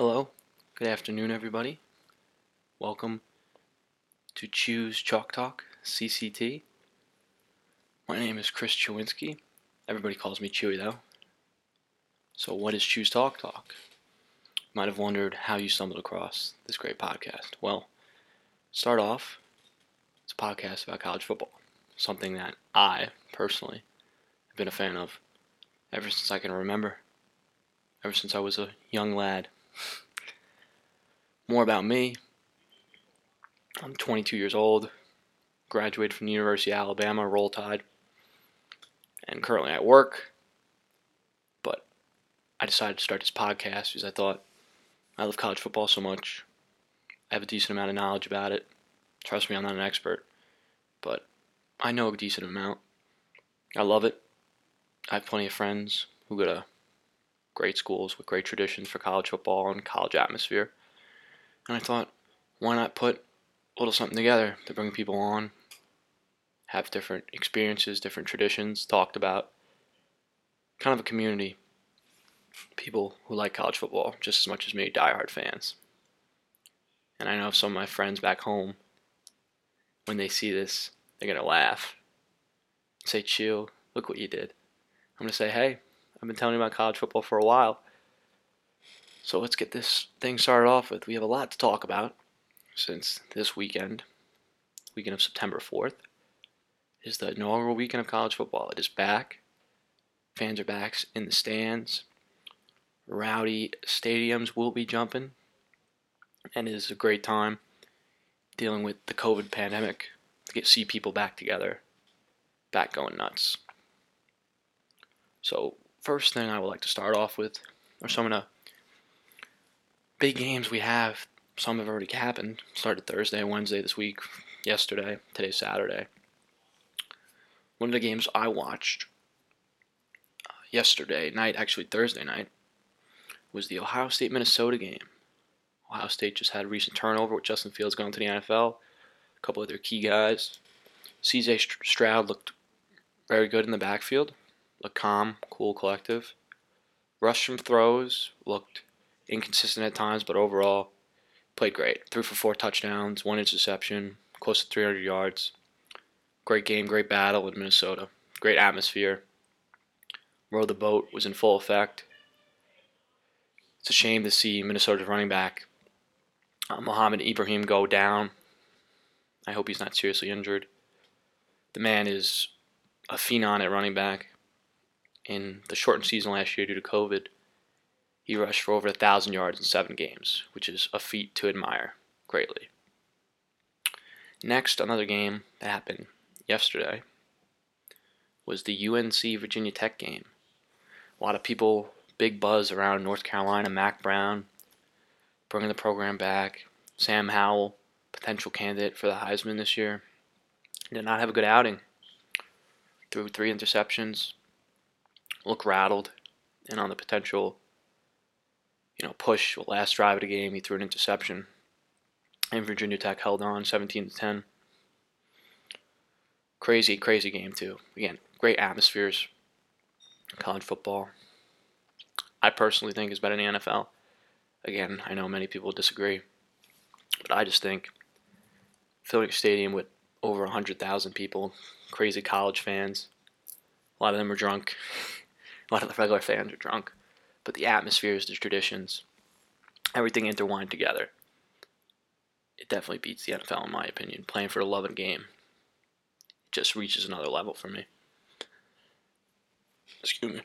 Hello, good afternoon, everybody. Welcome to Chew's Chalk Talk, CCT. My name is Chris Chewinski. Everybody calls me Chewy, though. So, what is Chew's Talk Talk? You might have wondered how you stumbled across this great podcast. Well, start off, it's a podcast about college football, something that I, personally, have been a fan of ever since I can remember, ever since I was a young lad. More about me. I'm 22 years old, graduated from the University of Alabama, Roll Tide, and currently at work. But I decided to start this podcast because I thought I love college football so much. I have a decent amount of knowledge about it. Trust me, I'm not an expert, but I know a decent amount. I love it. I have plenty of friends who go to great schools with great traditions for college football and college atmosphere. And I thought, why not put a little something together to bring people on, have different experiences, different traditions talked about, kind of a community. People who like college football just as much as me, diehard fans. And I know some of my friends back home, when they see this, they're going to laugh. Say, chill, look what you did. I'm going to say, hey, I've been telling you about college football for a while. So let's get this thing started off with. We have a lot to talk about since this weekend, weekend of September 4th, is the inaugural weekend of college football. It is back. Fans are back in the stands. Rowdy stadiums will be jumping. And it is a great time dealing with the COVID pandemic to get see people back together, back going nuts. So, first thing I would like to start off with are some of the big games we have. Some have already happened. Started Thursday, Wednesday this week, yesterday, today's Saturday. One of the games I watched uh, yesterday night, actually Thursday night, was the Ohio State Minnesota game. Ohio State just had a recent turnover with Justin Fields going to the NFL. A couple of their key guys. CJ Stroud looked very good in the backfield looked calm, cool, collective. Rush from throws looked inconsistent at times, but overall played great. Three for four touchdowns, one interception, close to 300 yards. Great game, great battle in Minnesota. Great atmosphere. Row the boat was in full effect. It's a shame to see Minnesota's running back uh, Mohamed Ibrahim go down. I hope he's not seriously injured. The man is a phenom at running back in the shortened season last year due to COVID, he rushed for over a thousand yards in seven games, which is a feat to admire greatly. Next, another game that happened yesterday was the UNC Virginia Tech game. A lot of people, big buzz around North Carolina, Mack Brown, bringing the program back. Sam Howell, potential candidate for the Heisman this year, did not have a good outing. Threw three interceptions, look rattled and on the potential, you know, push last drive of the game. He threw an interception, and Virginia Tech held on 17 to 10. Crazy, crazy game too. Again, great atmospheres. College football. I personally think is better than the NFL. Again, I know many people disagree, but I just think filling a stadium with over 100,000 people, crazy college fans, a lot of them are drunk. A lot of the regular fans are drunk, but the atmospheres, the traditions, everything intertwined together. It definitely beats the NFL in my opinion. Playing for of the game just reaches another level for me. Excuse me.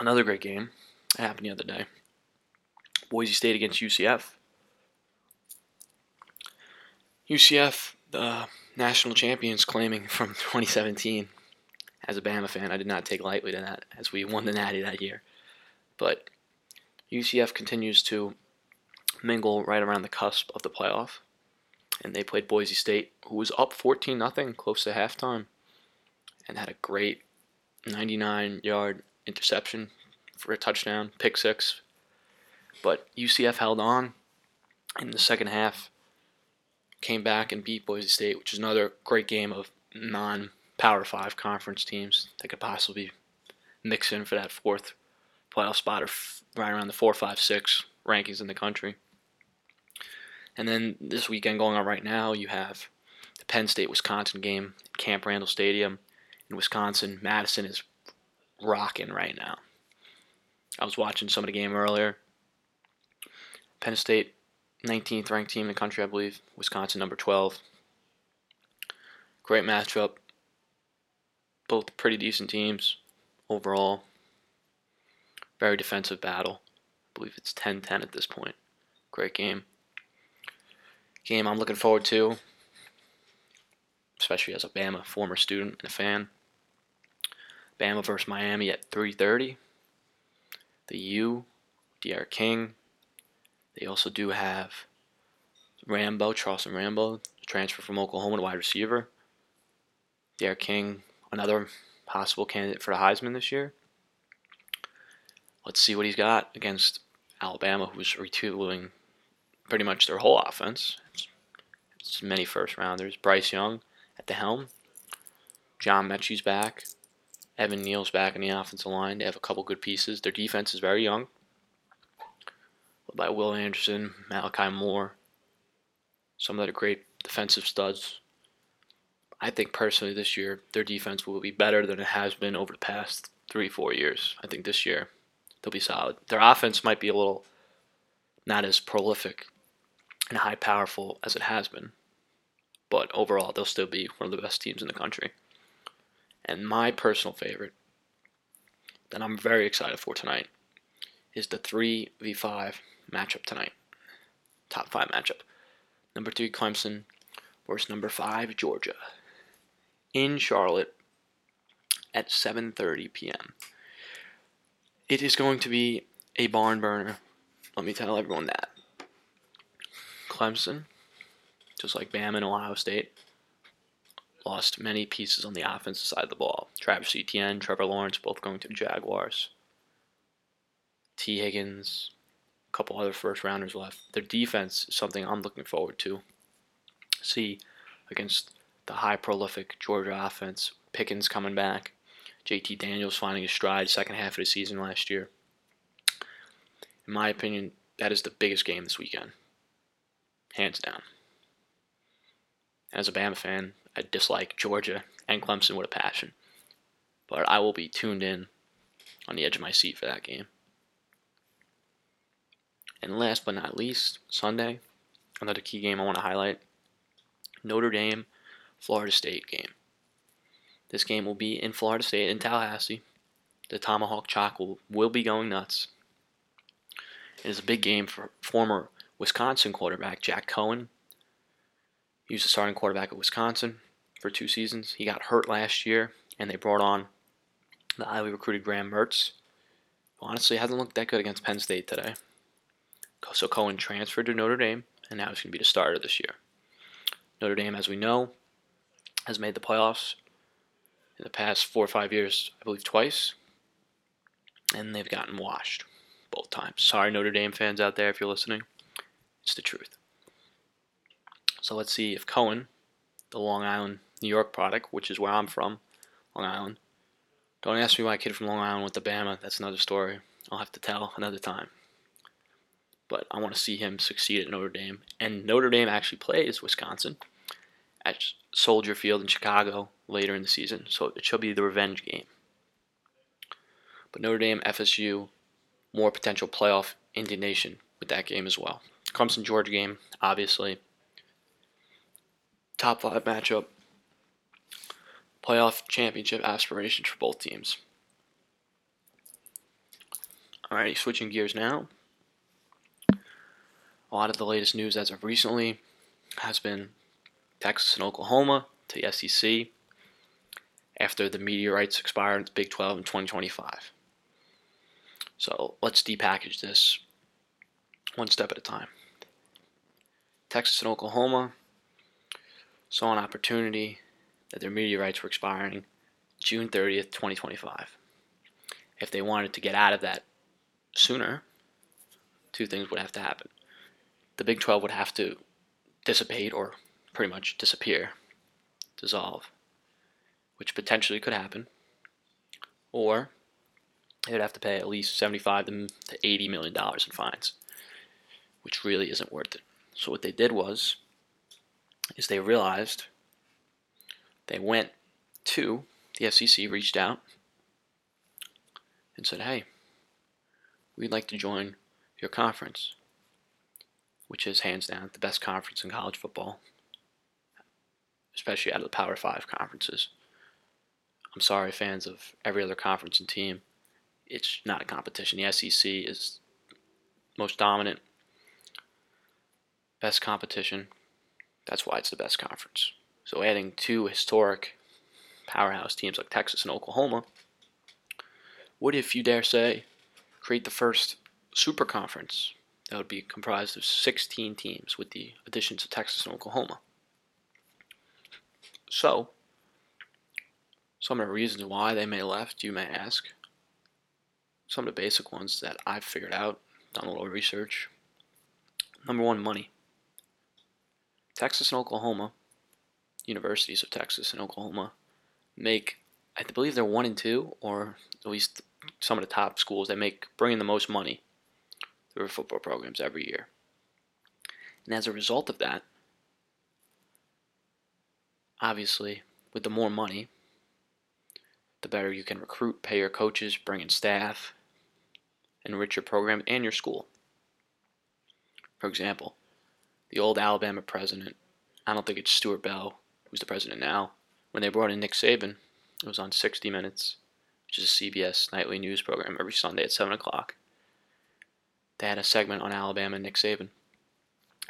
Another great game happened the other day. Boise State against UCF. UCF, the national champions, claiming from 2017 as a Bama fan, I did not take lightly to that as we won the Natty that year. But UCF continues to mingle right around the cusp of the playoff. And they played Boise State, who was up 14 0 close to halftime, and had a great 99 yard interception for a touchdown, pick six. But UCF held on in the second half, came back and beat Boise State, which is another great game of non Power Five conference teams that could possibly mix in for that fourth playoff spot or f- right around the four, five, six rankings in the country. And then this weekend going on right now, you have the Penn State Wisconsin game at Camp Randall Stadium in Wisconsin. Madison is rocking right now. I was watching some of the game earlier. Penn State, 19th ranked team in the country, I believe. Wisconsin, number 12. Great matchup. Both pretty decent teams overall. Very defensive battle. I believe it's 10 10 at this point. Great game. Game I'm looking forward to, especially as a Bama former student and a fan. Bama versus Miami at 3:30. The U, D'Eriq King. They also do have Rambo, Charleston Rambo, transfer from Oklahoma, wide receiver. D'Eriq King, another possible candidate for the Heisman this year. Let's see what he's got against Alabama, who's retooling pretty much their whole offense. It's, many first rounders. Bryce Young at the helm. John Metchie's back. Evan Neal's back in the offensive line. They have a couple good pieces. Their defense is very young. By Will Anderson, Malachi Moore. Some of the great defensive studs. I think personally this year their defense will be better than it has been over the past three, four years. I think this year they'll be solid. Their offense might be a little not as prolific and high powerful as it has been. But overall, they'll still be one of the best teams in the country. And my personal favorite that I'm very excited for tonight is the 3v5 matchup tonight. Top 5 matchup. Number 3 Clemson versus number 5 Georgia in Charlotte at 7:30 p.m. It is going to be a barn burner. Let me tell everyone that. Clemson, just like Bam and Ohio State, lost many pieces on the offensive side of the ball. Travis Etienne, Trevor Lawrence, both going to the Jaguars. Tee Higgins, a couple other first rounders left. Their defense is something I'm looking forward to. See against the high prolific Georgia offense. Pickens coming back. JT Daniels finding his stride second half of the season last year. In my opinion, that is the biggest game this weekend. Hands down. As a Bama fan, I dislike Georgia and Clemson with a passion. But I will be tuned in on the edge of my seat for that game. And last but not least, Sunday, another key game I want to highlight Notre Dame Florida State game. This game will be in Florida State in Tallahassee. The Tomahawk Chop will, will be going nuts. It is a big game for former Wisconsin quarterback Jack Coan. He was the starting quarterback at Wisconsin for two seasons. He got hurt last year, and they brought on the highly recruited Graham Mertz. Honestly, hasn't looked that good against Penn State today. So Coan transferred to Notre Dame, and now he's going to be the starter this year. Notre Dame, as we know, has made the playoffs in the past four or five years, I believe twice, and they've gotten washed both times. Sorry, Notre Dame fans out there, if you're listening. It's the truth. So let's see if Coan, the Long Island, New York product, which is where I'm from, Long Island. Don't ask me why a kid from Long Island went to Bama. That's another story. I'll have to tell another time. But I want to see him succeed at Notre Dame. And Notre Dame actually plays Wisconsin at Soldier Field in Chicago later in the season, so it should be the revenge game. But Notre Dame, FSU, more potential playoff indignation with that game as well. Clemson Georgia game, obviously. Top five matchup. Playoff championship aspirations for both teams. Alrighty, switching gears now. A lot of the latest news as of recently has been Texas and Oklahoma to the SEC after the rights expire in the Big 12 in 2025. So let's depackage this one step at a time. Texas and Oklahoma saw an opportunity that their rights were expiring June 30th, 2025. If they wanted to get out of that sooner, two things would have to happen. The Big 12 would have to dissipate or pretty much disappear, dissolve, which potentially could happen. Or they would have to pay at least 75 to 80 million dollars in fines. which really isn't worth it. So what they did was, is they realized they went to the SEC, reached out, and said, "Hey, we'd like to join your conference, which is hands down the best conference in college football, especially out of the Power Five conferences." I'm sorry, fans of every other conference and team. It's not a competition. The SEC is most dominant, best competition. That's why it's the best conference. So adding two historic powerhouse teams like Texas and Oklahoma would, if you dare say, create the first super conference that would be comprised of 16 teams with the additions of Texas and Oklahoma. So, some of the reasons why they may left, you may ask. Some of the basic ones that I've figured out, done a little research. Number one, money. Texas and Oklahoma, universities of Texas and Oklahoma, make, I believe they're one and two, or at least some of the top schools that make bringing the most money through football programs every year. And as a result of that, obviously, with the more money, the better you can recruit, pay your coaches, bring in staff, enrich your program and your school. For example, the old Alabama president, I don't think it's Stuart Bell, who's the president now, when they brought in Nick Saban, it was on 60 Minutes, which is a CBS nightly news program every Sunday at 7 o'clock. They had a segment on Alabama and Nick Saban.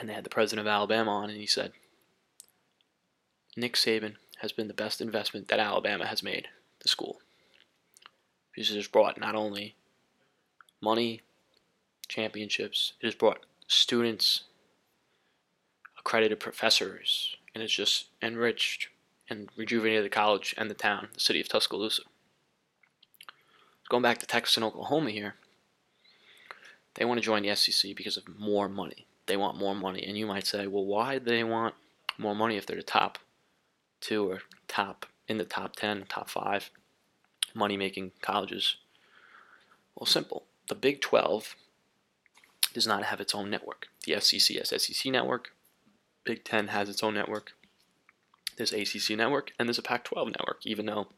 And they had the president of Alabama on, and he said, Nick Saban has been the best investment that Alabama has made the school. Because it has brought not only money, championships, it has brought students, accredited professors, and it's just enriched and rejuvenated the college and the town, the city of Tuscaloosa. Going back to Texas and Oklahoma here, they want to join the SEC because of more money. They want more money. And you might say, well, why do they want more money if they're the top two or top in the top 10, top five money making colleges? Well, simple. The Big 12 does not have its own network. The SEC has SEC network, Big 10 has its own network. There's ACC network and there's a Pac-12 network, even though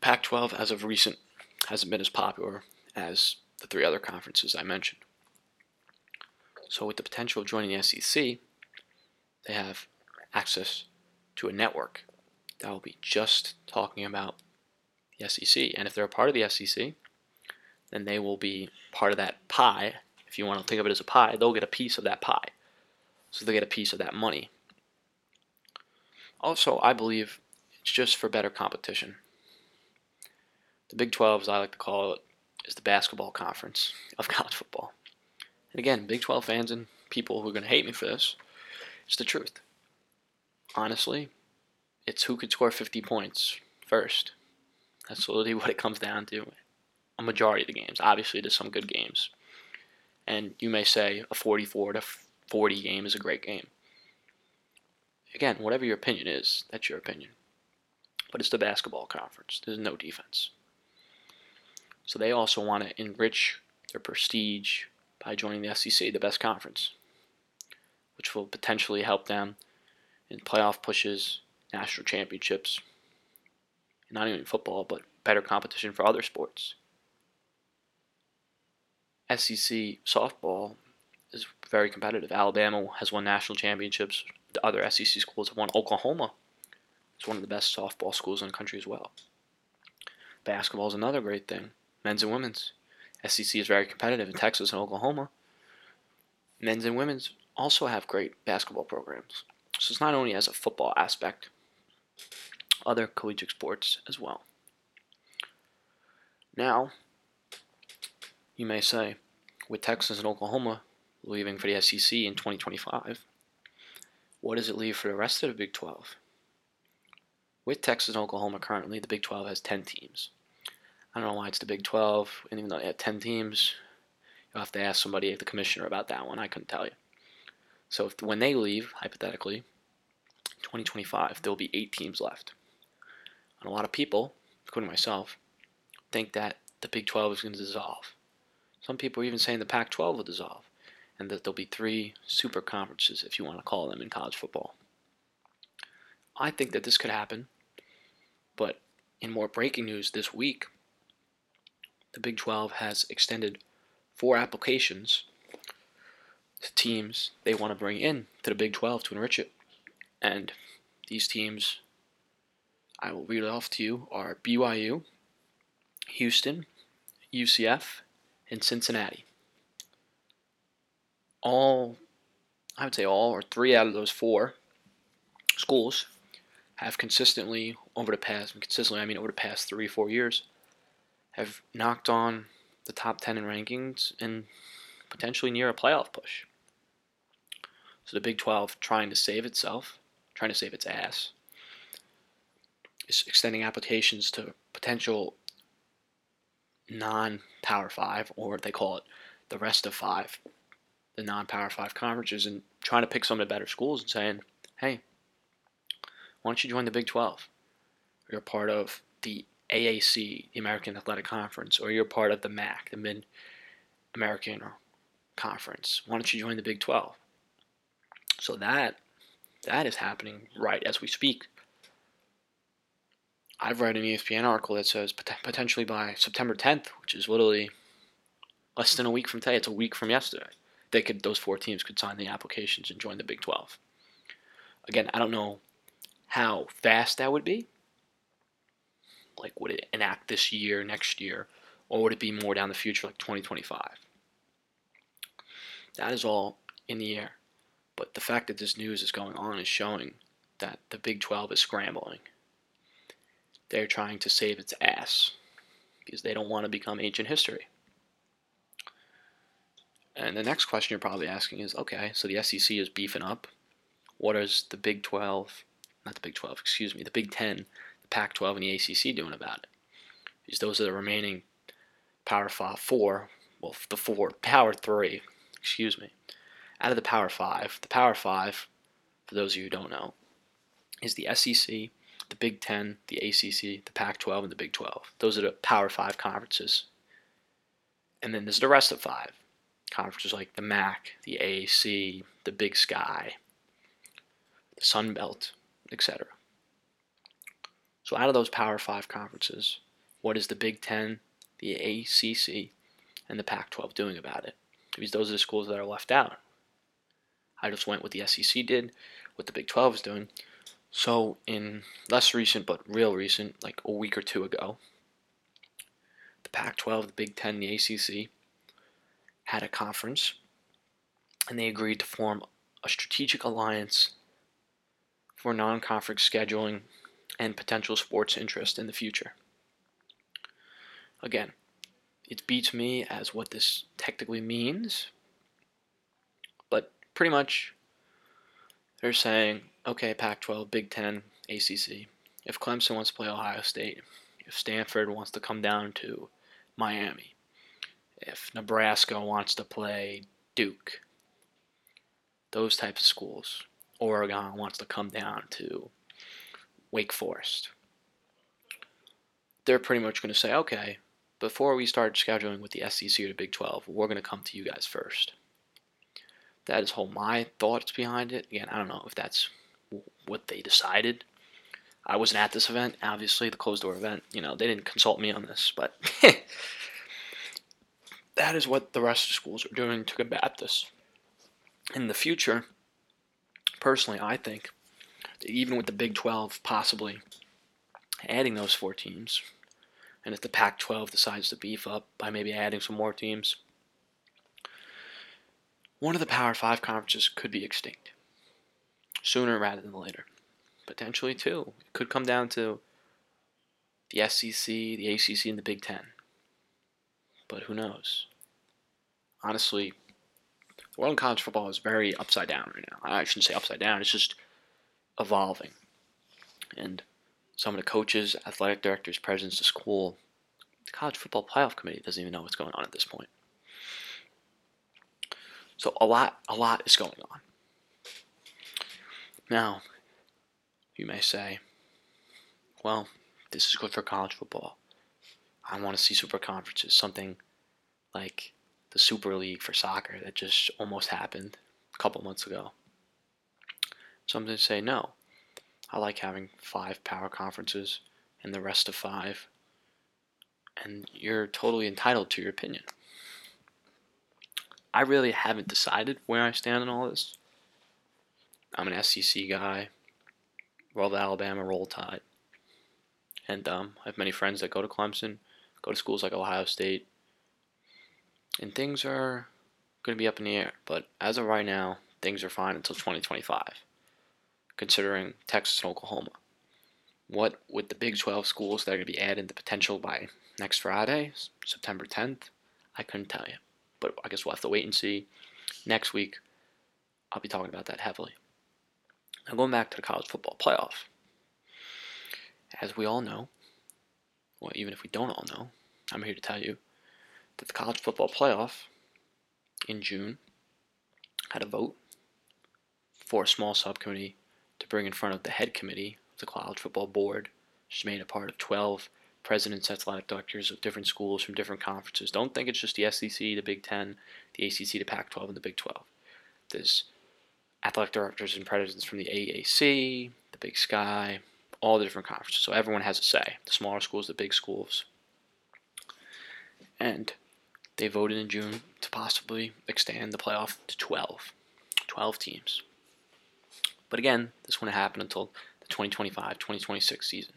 Pac-12 as of recent hasn't been as popular as the three other conferences I mentioned. So with the potential of joining the SEC, they have access to a network that will be just talking about the SEC. And if they're a part of the SEC, then they will be part of that pie. If you want to think of it as a pie, they'll get a piece of that pie. So they get a piece of that money. Also, I believe it's just for better competition. The Big 12, as I like to call it, is the basketball conference of college football. And again, Big 12 fans and people who are going to hate me for this, it's the truth. Honestly, it's who could score 50 points first. That's literally what it comes down to. A majority of the games. Obviously, there's some good games. And you may say a 44 to 40 game is a great game. Again, whatever your opinion is, that's your opinion. But it's the basketball conference. There's no defense. So they also want to enrich their prestige by joining the SEC, the best conference, which will potentially help them in playoff pushes national championships, not even football, but better competition for other sports. SEC softball is very competitive. Alabama has won national championships. The other SEC schools have won. Oklahoma is one of the best softball schools in the country as well. Basketball is another great thing. Men's and women's. SEC is very competitive in Texas and Oklahoma. Men's and women's also have great basketball programs. So it's not only as a football aspect, other collegiate sports as well. Now, you may say, with Texas and Oklahoma leaving for the SEC in 2025, what does it leave for the rest of the Big 12? With Texas and Oklahoma currently, the Big 12 has 10 teams. I don't know why it's the Big 12, and even though they have 10 teams, you'll have to ask somebody, the commissioner, about that one. I couldn't tell you. So if, when they leave, hypothetically, 2025, there will be eight teams left. And a lot of people, including myself, think that the Big 12 is going to dissolve. Some people are even saying the Pac 12 will dissolve. and that there'll be three super conferences, if you want to call them, in college football. I think that this could happen, but in more breaking news this week, the Big 12 has extended four applications to teams they want to bring in to the Big 12 to enrich it. And these teams, I will read off to you, are BYU, Houston, UCF, and Cincinnati. All, I would say all, or three out of those four schools have consistently, over the past, consistently, I mean over the past three, four years, have knocked on the top 10 in rankings and potentially near a playoff push. So the Big 12 trying to save itself, trying to save its ass, is extending applications to potential non Power 5, or they call it the rest of five, the non Power 5 conferences, and trying to pick some of the better schools and saying, hey, why don't you join the Big 12? You're part of the AAC, the American Athletic Conference, or you're part of the MAC, the Mid American Conference. Why don't you join the Big 12? So that that is happening right as we speak. I've read an ESPN article that says pot- potentially by September 10th, which is literally less than a week from today. It's a week from yesterday. They could those four teams could sign the applications and join the Big 12. Again, I don't know how fast that would be. Like, would it enact this year, next year, or would it be more down the future, like 2025? That is all in the air. But the fact that this news is going on is showing that the Big 12 is scrambling. They're trying to save its ass because they don't want to become ancient history. And the next question you're probably asking is okay, so the SEC is beefing up. What is the Big 12, not the Big 12, excuse me, the Big 10, the Pac 12, and the ACC doing about it? Because those are the remaining Power 5, 4, well, the 4, Power 3, excuse me. Out of the Power 5, the Power 5, for those of you who don't know, is the SEC, the Big 10, the ACC, the Pac 12, and the Big 12. Those are the Power 5 conferences. And then there's the rest of five conferences like the MAC, the AAC, the Big Sky, the Sun Belt, etc. So out of those Power 5 conferences, what is the Big 10, the ACC, and the Pac 12 doing about it? Because those are the schools that are left out. I just went with the SEC did, what the Big 12 is doing. So, in less recent, but real recent, like a week or two ago, the Pac 12, the Big 10, the ACC had a conference and they agreed to form a strategic alliance for non conference scheduling and potential sports interest in the future. Again, it beats me as what this technically means, pretty much they're saying, okay, Pac 12, Big 10, ACC, if Clemson wants to play Ohio State, if Stanford wants to come down to Miami, if Nebraska wants to play Duke, those types of schools, Oregon wants to come down to Wake Forest, they're pretty much going to say, okay, before we start scheduling with the SEC or the Big 12, we're going to come to you guys first. That is whole my thoughts behind it. Again, I don't know if that's what they decided. I wasn't at this event, obviously, the closed door event. You know, they didn't consult me on this, but that is what the rest of schools are doing to combat this. In the future, personally, I think even with the Big 12 possibly adding those four teams, and if the Pac 12 decides to beef up by maybe adding some more teams, one of the Power 5 conferences could be extinct sooner rather than later. Potentially, too. It could come down to the SEC, the ACC, and the Big Ten. But who knows? Honestly, the world of college football is very upside down right now. I shouldn't say upside down, it's just evolving. And some of the coaches, athletic directors, presidents of school, the college football playoff committee doesn't even know what's going on at this point. So a lot, a lot is going on. Now, you may say, well, this is good for college football. I want to see super conferences, something like the Super League for soccer that just almost happened a couple months ago. So I'm going to say no. I like having five power conferences and the rest of five. And you're totally entitled to your opinion. I really haven't decided where I stand in all this. I'm an SEC guy. Roll Alabama, roll Tide. And um, I have many friends that go to Clemson, go to schools like Ohio State. And things are going to be up in the air. But as of right now, things are fine until 2025, considering Texas and Oklahoma. What with the Big 12 schools that are going to be added the potential by next Friday, September 10th, I couldn't tell you. But I guess we'll have to wait and see. Next week, I'll be talking about that heavily. Now, going back to the college football playoff. As we all know, well, even if we don't all know, I'm here to tell you that the college football playoff in June had a vote for a small subcommittee to bring in front of the head committee of the college football board, which is made a part of 12 presidents, athletic directors of different schools from different conferences. Don't think it's just the SEC, the Big Ten, the ACC, the Pac 12, and the Big 12. There's athletic directors and presidents from the AAC, the Big Sky, all the different conferences. So everyone has a say. The smaller schools, the big schools. And they voted in June to possibly extend the playoff to 12. 12 teams. But again, this wouldn't happen until the 2025 2026 season.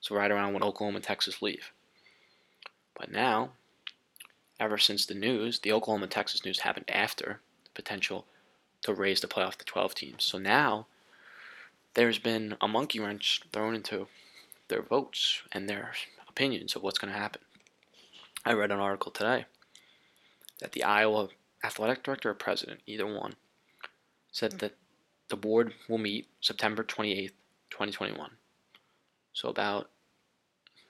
So, right around when Oklahoma and Texas leave. But now, ever since the news, the Oklahoma Texas news happened after the potential to raise the playoff to 12 teams. So now, there's been a monkey wrench thrown into their votes and their opinions of what's going to happen. I read an article today that the Iowa athletic director or president, either one, said that the board will meet September 28th, 2021. So about,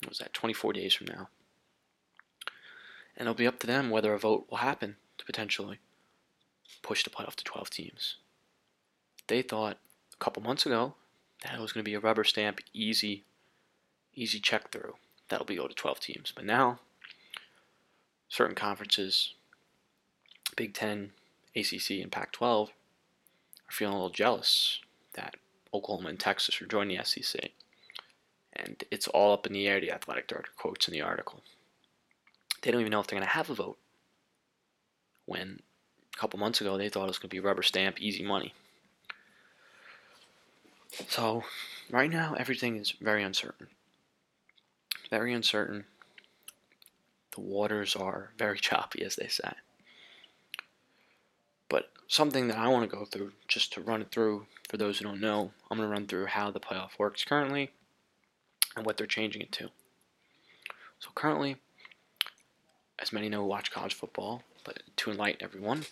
what was that, 24 days from now. And it'll be up to them whether a vote will happen to potentially push the playoff to 12 teams. They thought a couple months ago that it was going to be a rubber stamp, easy, easy check through. That'll be go to 12 teams. But now, certain conferences, Big Ten, ACC, and Pac 12, are feeling a little jealous that Oklahoma and Texas are joining the SEC. And it's all up in the air, the athletic director quotes in the article. They don't even know if they're going to have a vote. When a couple months ago they thought it was going to be rubber stamp, easy money. So, right now, everything is very uncertain. Very uncertain. The waters are very choppy, as they say. But something that I want to go through, just to run it through for those who don't know, I'm going to run through how the playoff works currently and what they're changing it to. So, currently, as many know who watch college football, but to enlighten everyone,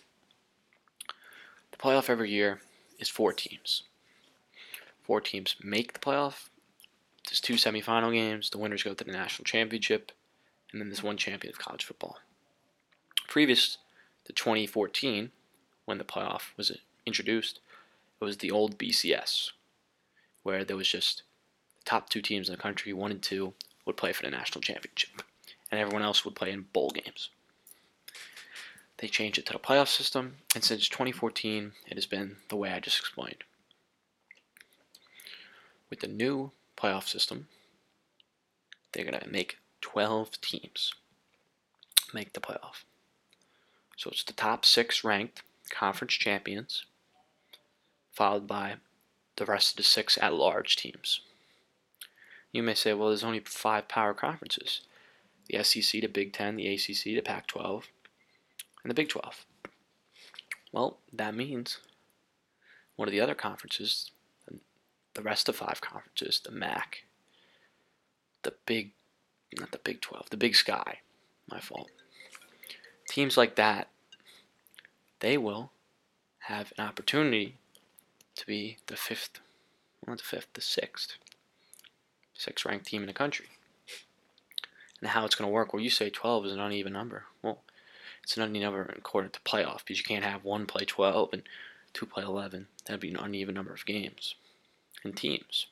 the playoff every year is four teams. Four teams make the playoff. There's two semifinal games. The winners go to the national championship, and then there's one champion of college football. Previous to 2014, when the playoff was introduced, it was the old BCS, where there was just top two teams in the country, one and two, would play for the national championship, and everyone else would play in bowl games. They changed it to the playoff system, and since 2014, it has been the way I just explained. With the new playoff system, they're going to make 12 teams make the playoff. So it's the top six ranked conference champions, followed by the rest of the six at large teams. You may say, well, there's only five power conferences the SEC, the Big Ten, the ACC, the Pac 12, and the Big 12. Well, that means one of the other conferences, the rest of five conferences, the MAC, the Big, not the Big 12, the Big Sky, my fault. Teams like that, they will have an opportunity to be the fifth, not the fifth, the sixth, sixth ranked team in the country. And how it's going to work, well, you say 12 is an uneven number. Well, it's an uneven number according to playoff because you can't have one play 12 and two play 11. That'd be an uneven number of games and teams.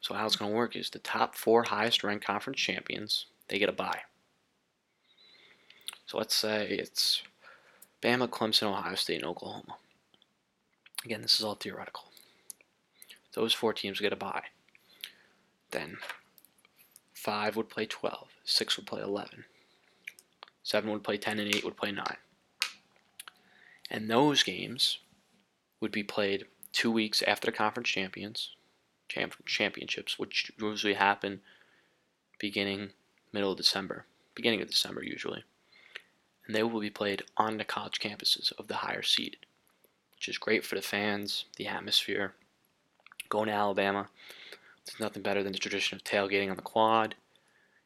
So how it's going to work is the top four highest ranked conference champions, they get a bye. So let's say it's Bama, Clemson, Ohio State, and Oklahoma. Again, this is all theoretical. Those four teams get a bye. Then five would play 12, six would play 11, seven would play 10, and eight would play 9. And those games would be played two weeks after the conference champions championships, which usually happen beginning middle of December, beginning of December usually. And they will be played on the college campuses of the higher seed, which is great for the fans, the atmosphere. Going to Alabama, there's nothing better than the tradition of tailgating on the quad,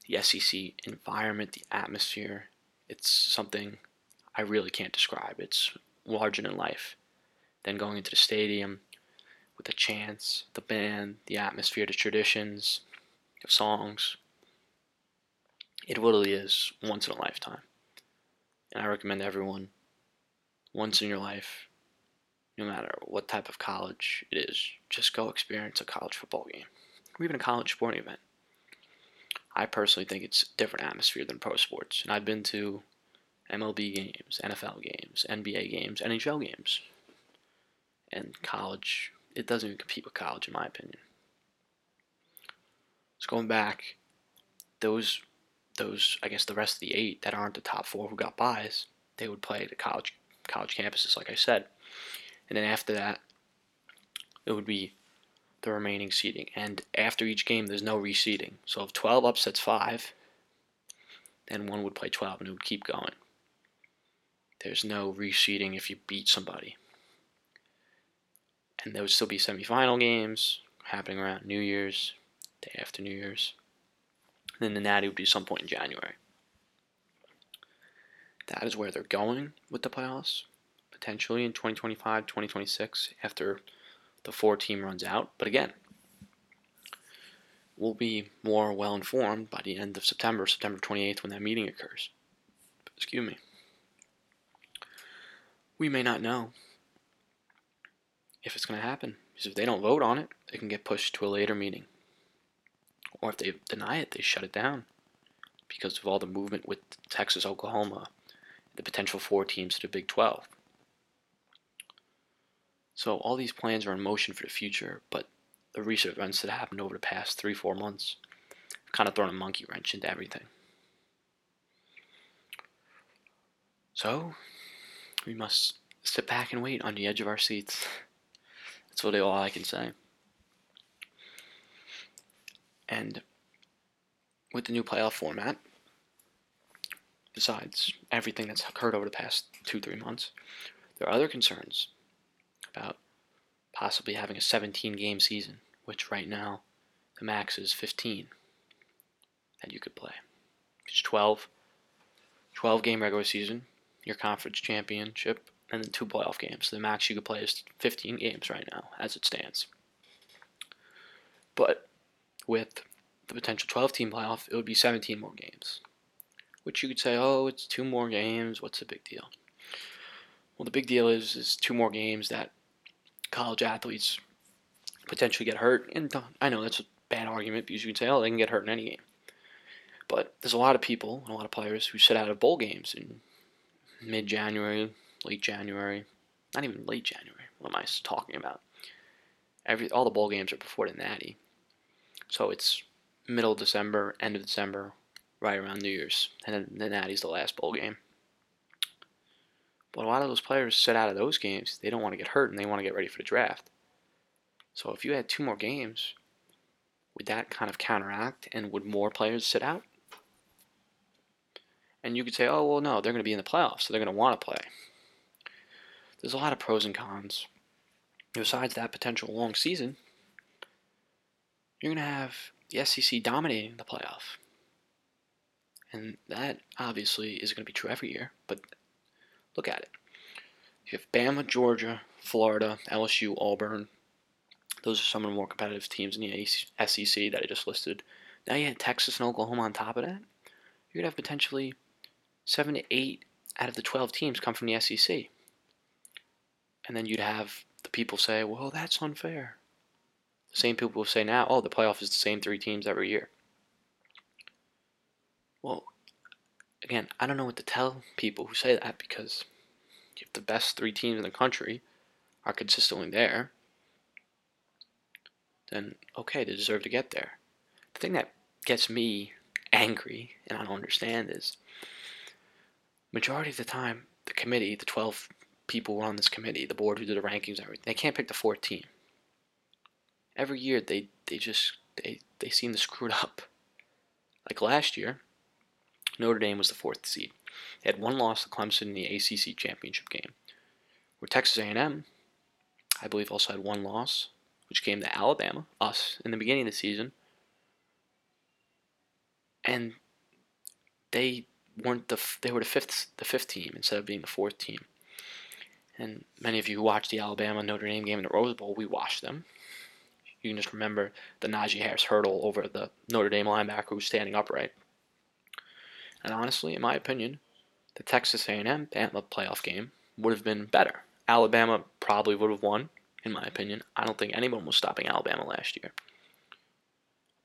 the SEC environment, the atmosphere. It's something I really can't describe. It's larger than life. Then going into the stadium, with the chants, the band, the atmosphere, the traditions, the songs. It really is once in a lifetime. And I recommend everyone, once in your life, no matter what type of college it is, just go experience a college football game or even a college sporting event. I personally think it's a different atmosphere than pro sports. And I've been to MLB games, NFL games, NBA games, NHL games, and college it doesn't even compete with college, in my opinion. So going back, those those I guess the rest of the eight that aren't the top four who got byes, they would play the college college campuses, like I said, and then after that, it would be the remaining seeding. And after each game, there's no reseeding. So if 12 upsets five, then one would play 12 and it would keep going. There's no reseeding if you beat somebody and there would still be semifinal games happening around New Year's, day after New Year's. And then the Natty would be some point in January. That is where they're going with the playoffs, potentially in 2025, 2026, after the four team runs out. But again, we'll be more well informed by the end of September, September 28th, when that meeting occurs. Excuse me. We may not know if it's going to happen. Because if they don't vote on it, it can get pushed to a later meeting. Or if they deny it, they shut it down because of all the movement with Texas, Oklahoma, the potential four teams to the Big 12. So all these plans are in motion for the future, but the recent events that happened over the past three, four months have kind of thrown a monkey wrench into everything. So we must sit back and wait on the edge of our seats. That's really all I can say. And with the new playoff format, besides everything that's occurred over the past two, three months, there are other concerns about possibly having a 17 game season, which right now the max is 15 that you could play. It's 12, 12 game regular season, your conference championship, and then two playoff games. The max you could play is 15 games right now, as it stands. But with the potential 12 team playoff, it would be 17 more games. Which you could say, oh, it's two more games. What's the big deal? Well, the big deal is is two more games that college athletes potentially get hurt. And I know that's a bad argument because you can say, oh, they can get hurt in any game. But there's a lot of people, and a lot of players who sit out of bowl games in mid-January, late January, not even late January. What am I talking about? Every all the bowl games are before the Natty, so it's middle of December, end of December, right around New Year's, and then the Natty's the last bowl game. But a lot of those players sit out of those games. They don't want to get hurt and they want to get ready for the draft. So if you had two more games, would that kind of counteract and would more players sit out? And you could say, oh, well, no, they're going to be in the playoffs, so they're going to want to play there's a lot of pros and cons. Besides that potential long season, you're going to have the SEC dominating the playoff. And that obviously is going to be true every year, but look at it. You have Bama, Georgia, Florida, LSU, Auburn. Those are some of the more competitive teams in the SEC that I just listed. Now you have Texas and Oklahoma on top of that. Going to have potentially seven to eight out of the 12 teams come from the SEC. And then you'd have the people say, well, that's unfair. The same people will say now, oh, the playoff is the same three teams every year. Well, again, I don't know what to tell people who say that because if the best three teams in the country are consistently there, then okay, they deserve to get there. The thing that gets me angry and I don't understand is majority of the time the committee, the 12 people on this committee, the board who do the rankings and everything, they can't pick the fourth team. Every year they, they just they, they seem to screw it up. Like last year, Notre Dame was the fourth seed. They had one loss to Clemson in the ACC championship game. Where Texas A&M, I believe, also had one loss, which came to Alabama, us, in the beginning of the season. And they weren't the they were the fifth the fifth team instead of being the fourth team. And many of you who watched the Alabama Notre Dame game in the Rose Bowl, we watched them. You can just remember the Najee Harris hurdle over the Notre Dame linebacker who was standing upright. And honestly, in my opinion, the Texas A&M Bama playoff game would have been better. Alabama probably would have won, in my opinion. I don't think anyone was stopping Alabama last year.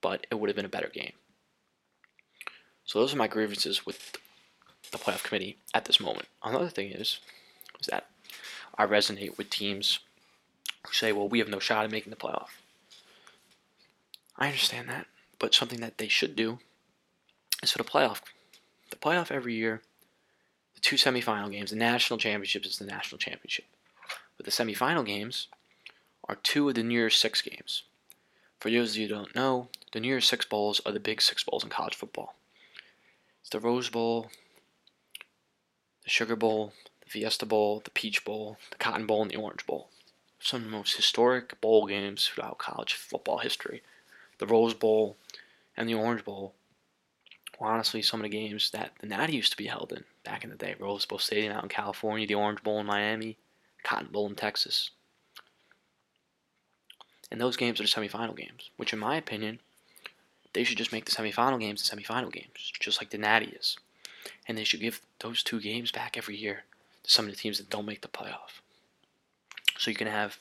But it would have been a better game. So those are my grievances with the playoff committee at this moment. Another thing is, is that I resonate with teams who say, well, we have no shot at making the playoff. I understand that, but something that they should do is for the playoff. The playoff every year, the two semifinal games, the national championship is the national championship. But the semifinal games are two of the New Year's Six games. For those of you who don't know, the New Year's Six Bowls are the big six bowls in college football. It's the Rose Bowl, the Sugar Bowl, the Fiesta Bowl, the Peach Bowl, the Cotton Bowl, and the Orange Bowl. Some of the most historic bowl games throughout college football history. The Rose Bowl and the Orange Bowl honestly some of the games that the Natty used to be held in back in the day. Rose Bowl Stadium out in California, the Orange Bowl in Miami, Cotton Bowl in Texas. And those games are the semifinal games, which, in my opinion, they should just make the semifinal games the semifinal games, just like the Natty is. And they should give those two games back every year to some of the teams that don't make the playoff. So you can have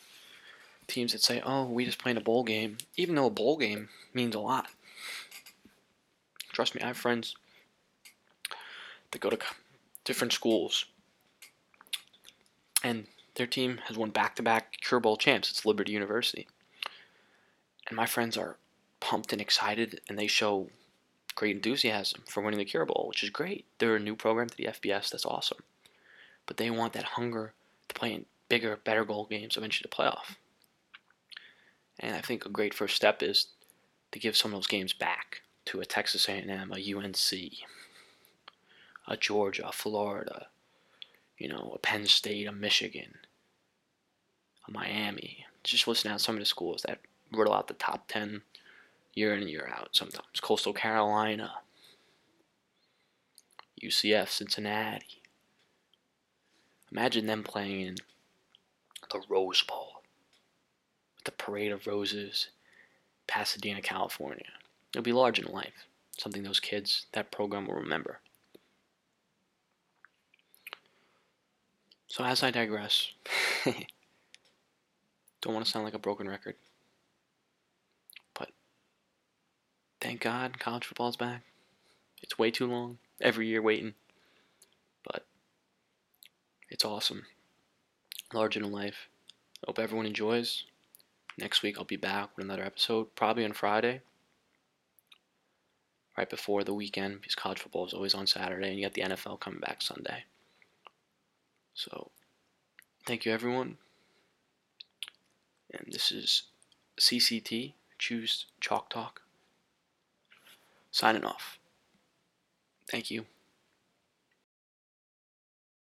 teams that say, oh, we just played a bowl game, even though a bowl game means a lot. Trust me, I have friends that go to different schools, and their team has won back to back Cure Bowl champs. It's Liberty University. And my friends are pumped and excited, and they show great enthusiasm for winning the Cure Bowl, which is great. They're a new program to the FBS. That's awesome. But they want that hunger to play in bigger, better goal games, eventually the playoff. And I think a great first step is to give some of those games back to a Texas A&M, a UNC, a Georgia, a Florida, you know, a Penn State, a Michigan, a Miami. Just listen out some of the schools that riddle out the top 10 year in and year out sometimes. Coastal Carolina, UCF, Cincinnati. Imagine them playing in the Rose Bowl with the Parade of Roses, Pasadena, California. It'll be large in life. Something those kids, that program will remember. So, as I digress, don't want to sound like a broken record. But thank God college football's back. It's way too long. Every year waiting. But it's awesome. Large in life. Hope everyone enjoys. Next week I'll be back with another episode, probably on Friday. Right before the weekend, because college football is always on Saturday, and you got the NFL coming back Sunday. So, thank you everyone. And this is CCT, Chew's Chalk Talk signing off. Thank you.